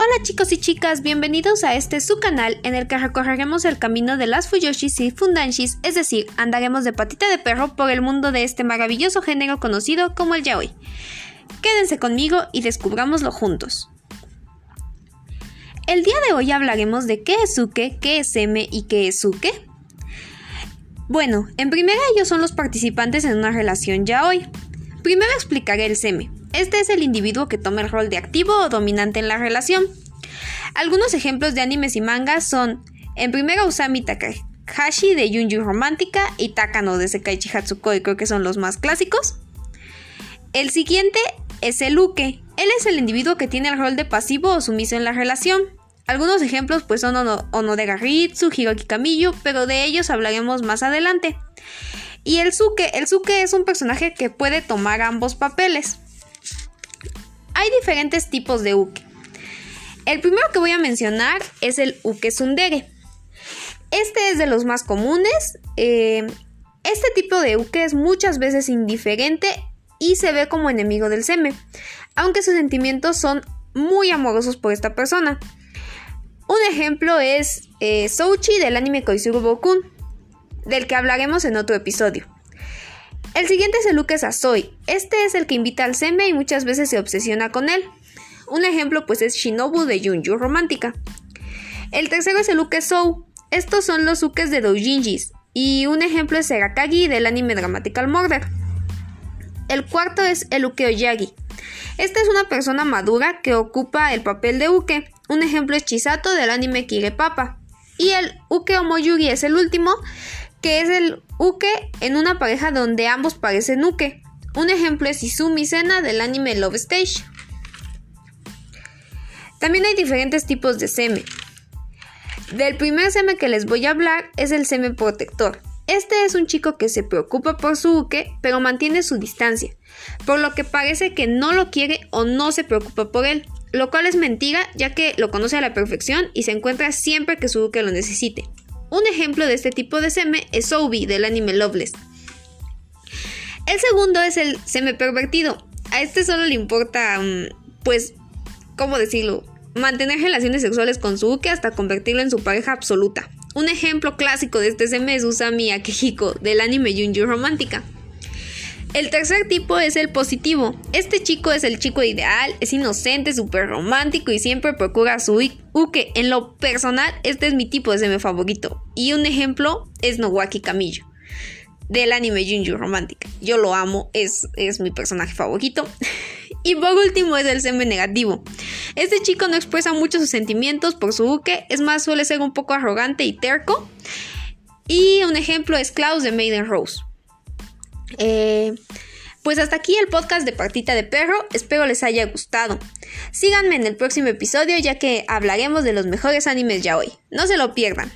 Hola chicos y chicas, bienvenidos a este su canal en el que recorreremos el camino de las Fuyoshis y Fundanshis, es decir, andaremos de patita de perro por el mundo de este maravilloso género conocido como el yaoi. Quédense conmigo y descubrámoslo juntos. El día de hoy hablaremos de qué es Uke, qué es M y qué es Uke. Bueno, en primera ellos son los participantes en una relación yaoi. Primero explicaré el seme. Este es el individuo que toma el rol de activo o dominante en la relación. Algunos ejemplos de animes y mangas son, en primera Usami Takahashi de Yunju Romántica y Takano de Sekaichi Hatsukoi, creo que son los más clásicos. El siguiente es el Uke. Él es el individuo que tiene el rol de pasivo o sumiso en la relación. Algunos ejemplos pues son Ono, de Garitsu, Hiroki Kamiyu, pero de ellos hablaremos más adelante. Y el Suke, el Suke es un personaje que puede tomar ambos papeles. Hay diferentes tipos de uke. El primero que voy a mencionar es el uke sundere. Este es de los más comunes. Eh, este tipo de uke es muchas veces indiferente y se ve como enemigo del seme, aunque sus sentimientos son muy amorosos por esta persona. Un ejemplo es eh, del anime Koizuru Bokun, del que hablaremos en otro episodio. El siguiente es el Luke Sasoi. Este es el que invita al Seme y muchas veces se obsesiona con él. Un ejemplo pues es Shinobu de Junju Romántica. El tercero es el Uke Sou. Estos son los Ukes de Doujinjis. Y un ejemplo es Serakagi del anime Dramatical Murder. El cuarto es el Uke Oyagi. Esta es una persona madura que ocupa el papel de Uke. Un ejemplo es Chisato del anime Kire Papa. Y el Uke Omoyugi es el último, que es el uke en una pareja donde ambos parecen uke. Un ejemplo es Izumi Sena del anime Love Stage. También hay diferentes tipos de seme. Del primer seme que les voy a hablar es el seme protector. Este es un chico que se preocupa por su uke, pero mantiene su distancia, por lo que parece que no lo quiere o no se preocupa por él, lo cual es mentira ya que lo conoce a la perfección y se encuentra siempre que su uke lo necesite. Un ejemplo de este tipo de seme es Soubi del anime Loveless. El segundo es el seme pervertido. A este solo le importa, mm, pues, ¿cómo decirlo? Mantener relaciones sexuales con su uke hasta convertirlo en su pareja absoluta. Un ejemplo clásico de este seme es Usami Akihiko del anime Junju Romántica. El tercer tipo es el positivo. Este chico es el chico ideal, es inocente, súper romántico y siempre procura su uke. En lo personal, este es mi tipo de seme favorito. Y un ejemplo es Nowaki Camillo, del anime Junju Romántica. Yo lo amo, es, es mi personaje favorito. y por último es el seme negativo. Este chico no expresa mucho sus sentimientos por su uke, es más, suele ser un poco arrogante y terco. Y un ejemplo es Klaus de Maiden Rose. Eh, pues hasta aquí el podcast de Partita de Perro, espero les haya gustado. Síganme en el próximo episodio ya que hablaremos de los mejores animes ya hoy. No se lo pierdan.